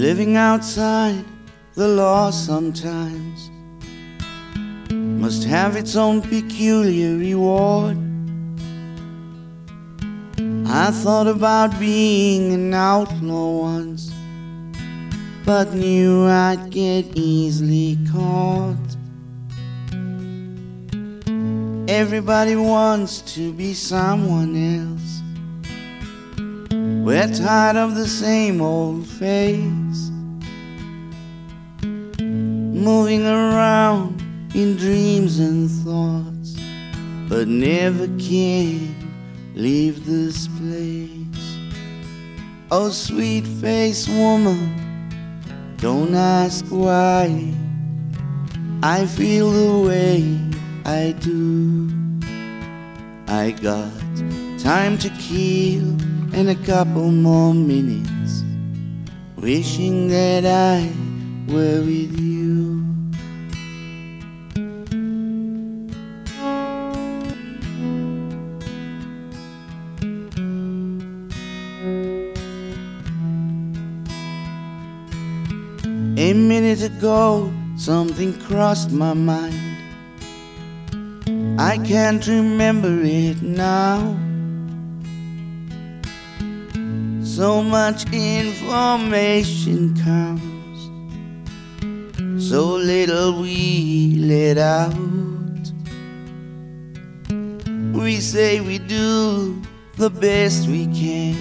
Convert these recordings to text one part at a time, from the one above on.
Living outside the law sometimes must have its own peculiar reward. I thought about being an outlaw once, but knew I'd get easily caught. Everybody wants to be someone else. We're tired of the same old face. Moving around in dreams and thoughts, but never can leave this place. Oh, sweet faced woman, don't ask why I feel the way I do. I got time to kill and a couple more minutes, wishing that I were with you. A minute ago, something crossed my mind. I can't remember it now. So much information comes, so little we let out. We say we do the best we can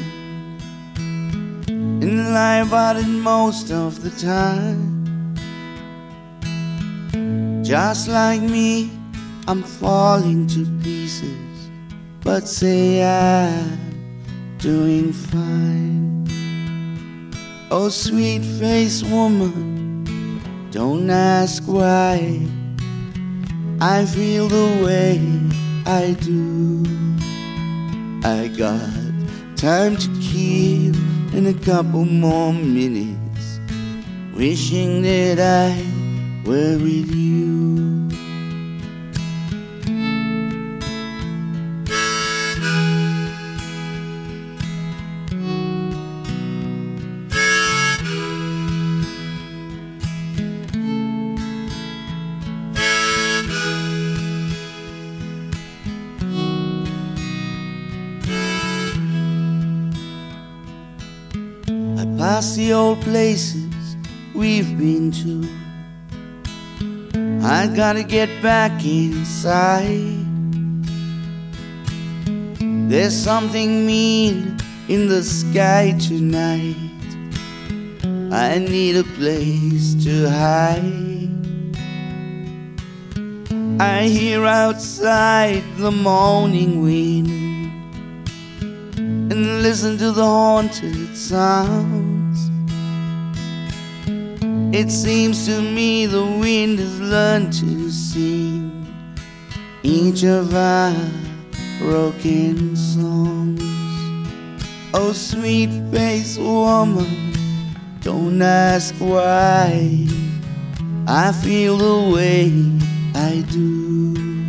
and lie about it most of the time. Just like me, I'm falling to pieces, but say I'm doing fine. Oh, sweet faced woman, don't ask why I feel the way I do. I got time to kill in a couple more minutes, wishing that I were with you. I the old places we've been to. I gotta get back inside. There's something mean in the sky tonight. I need a place to hide. I hear outside the moaning wind and listen to the haunted sounds. It seems to me the wind has learned to sing each of our broken songs. Oh, sweet faced woman, don't ask why I feel the way I do.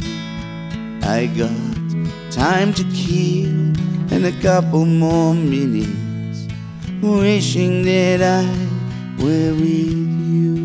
I got time to kill and a couple more minutes, wishing that I we're with you.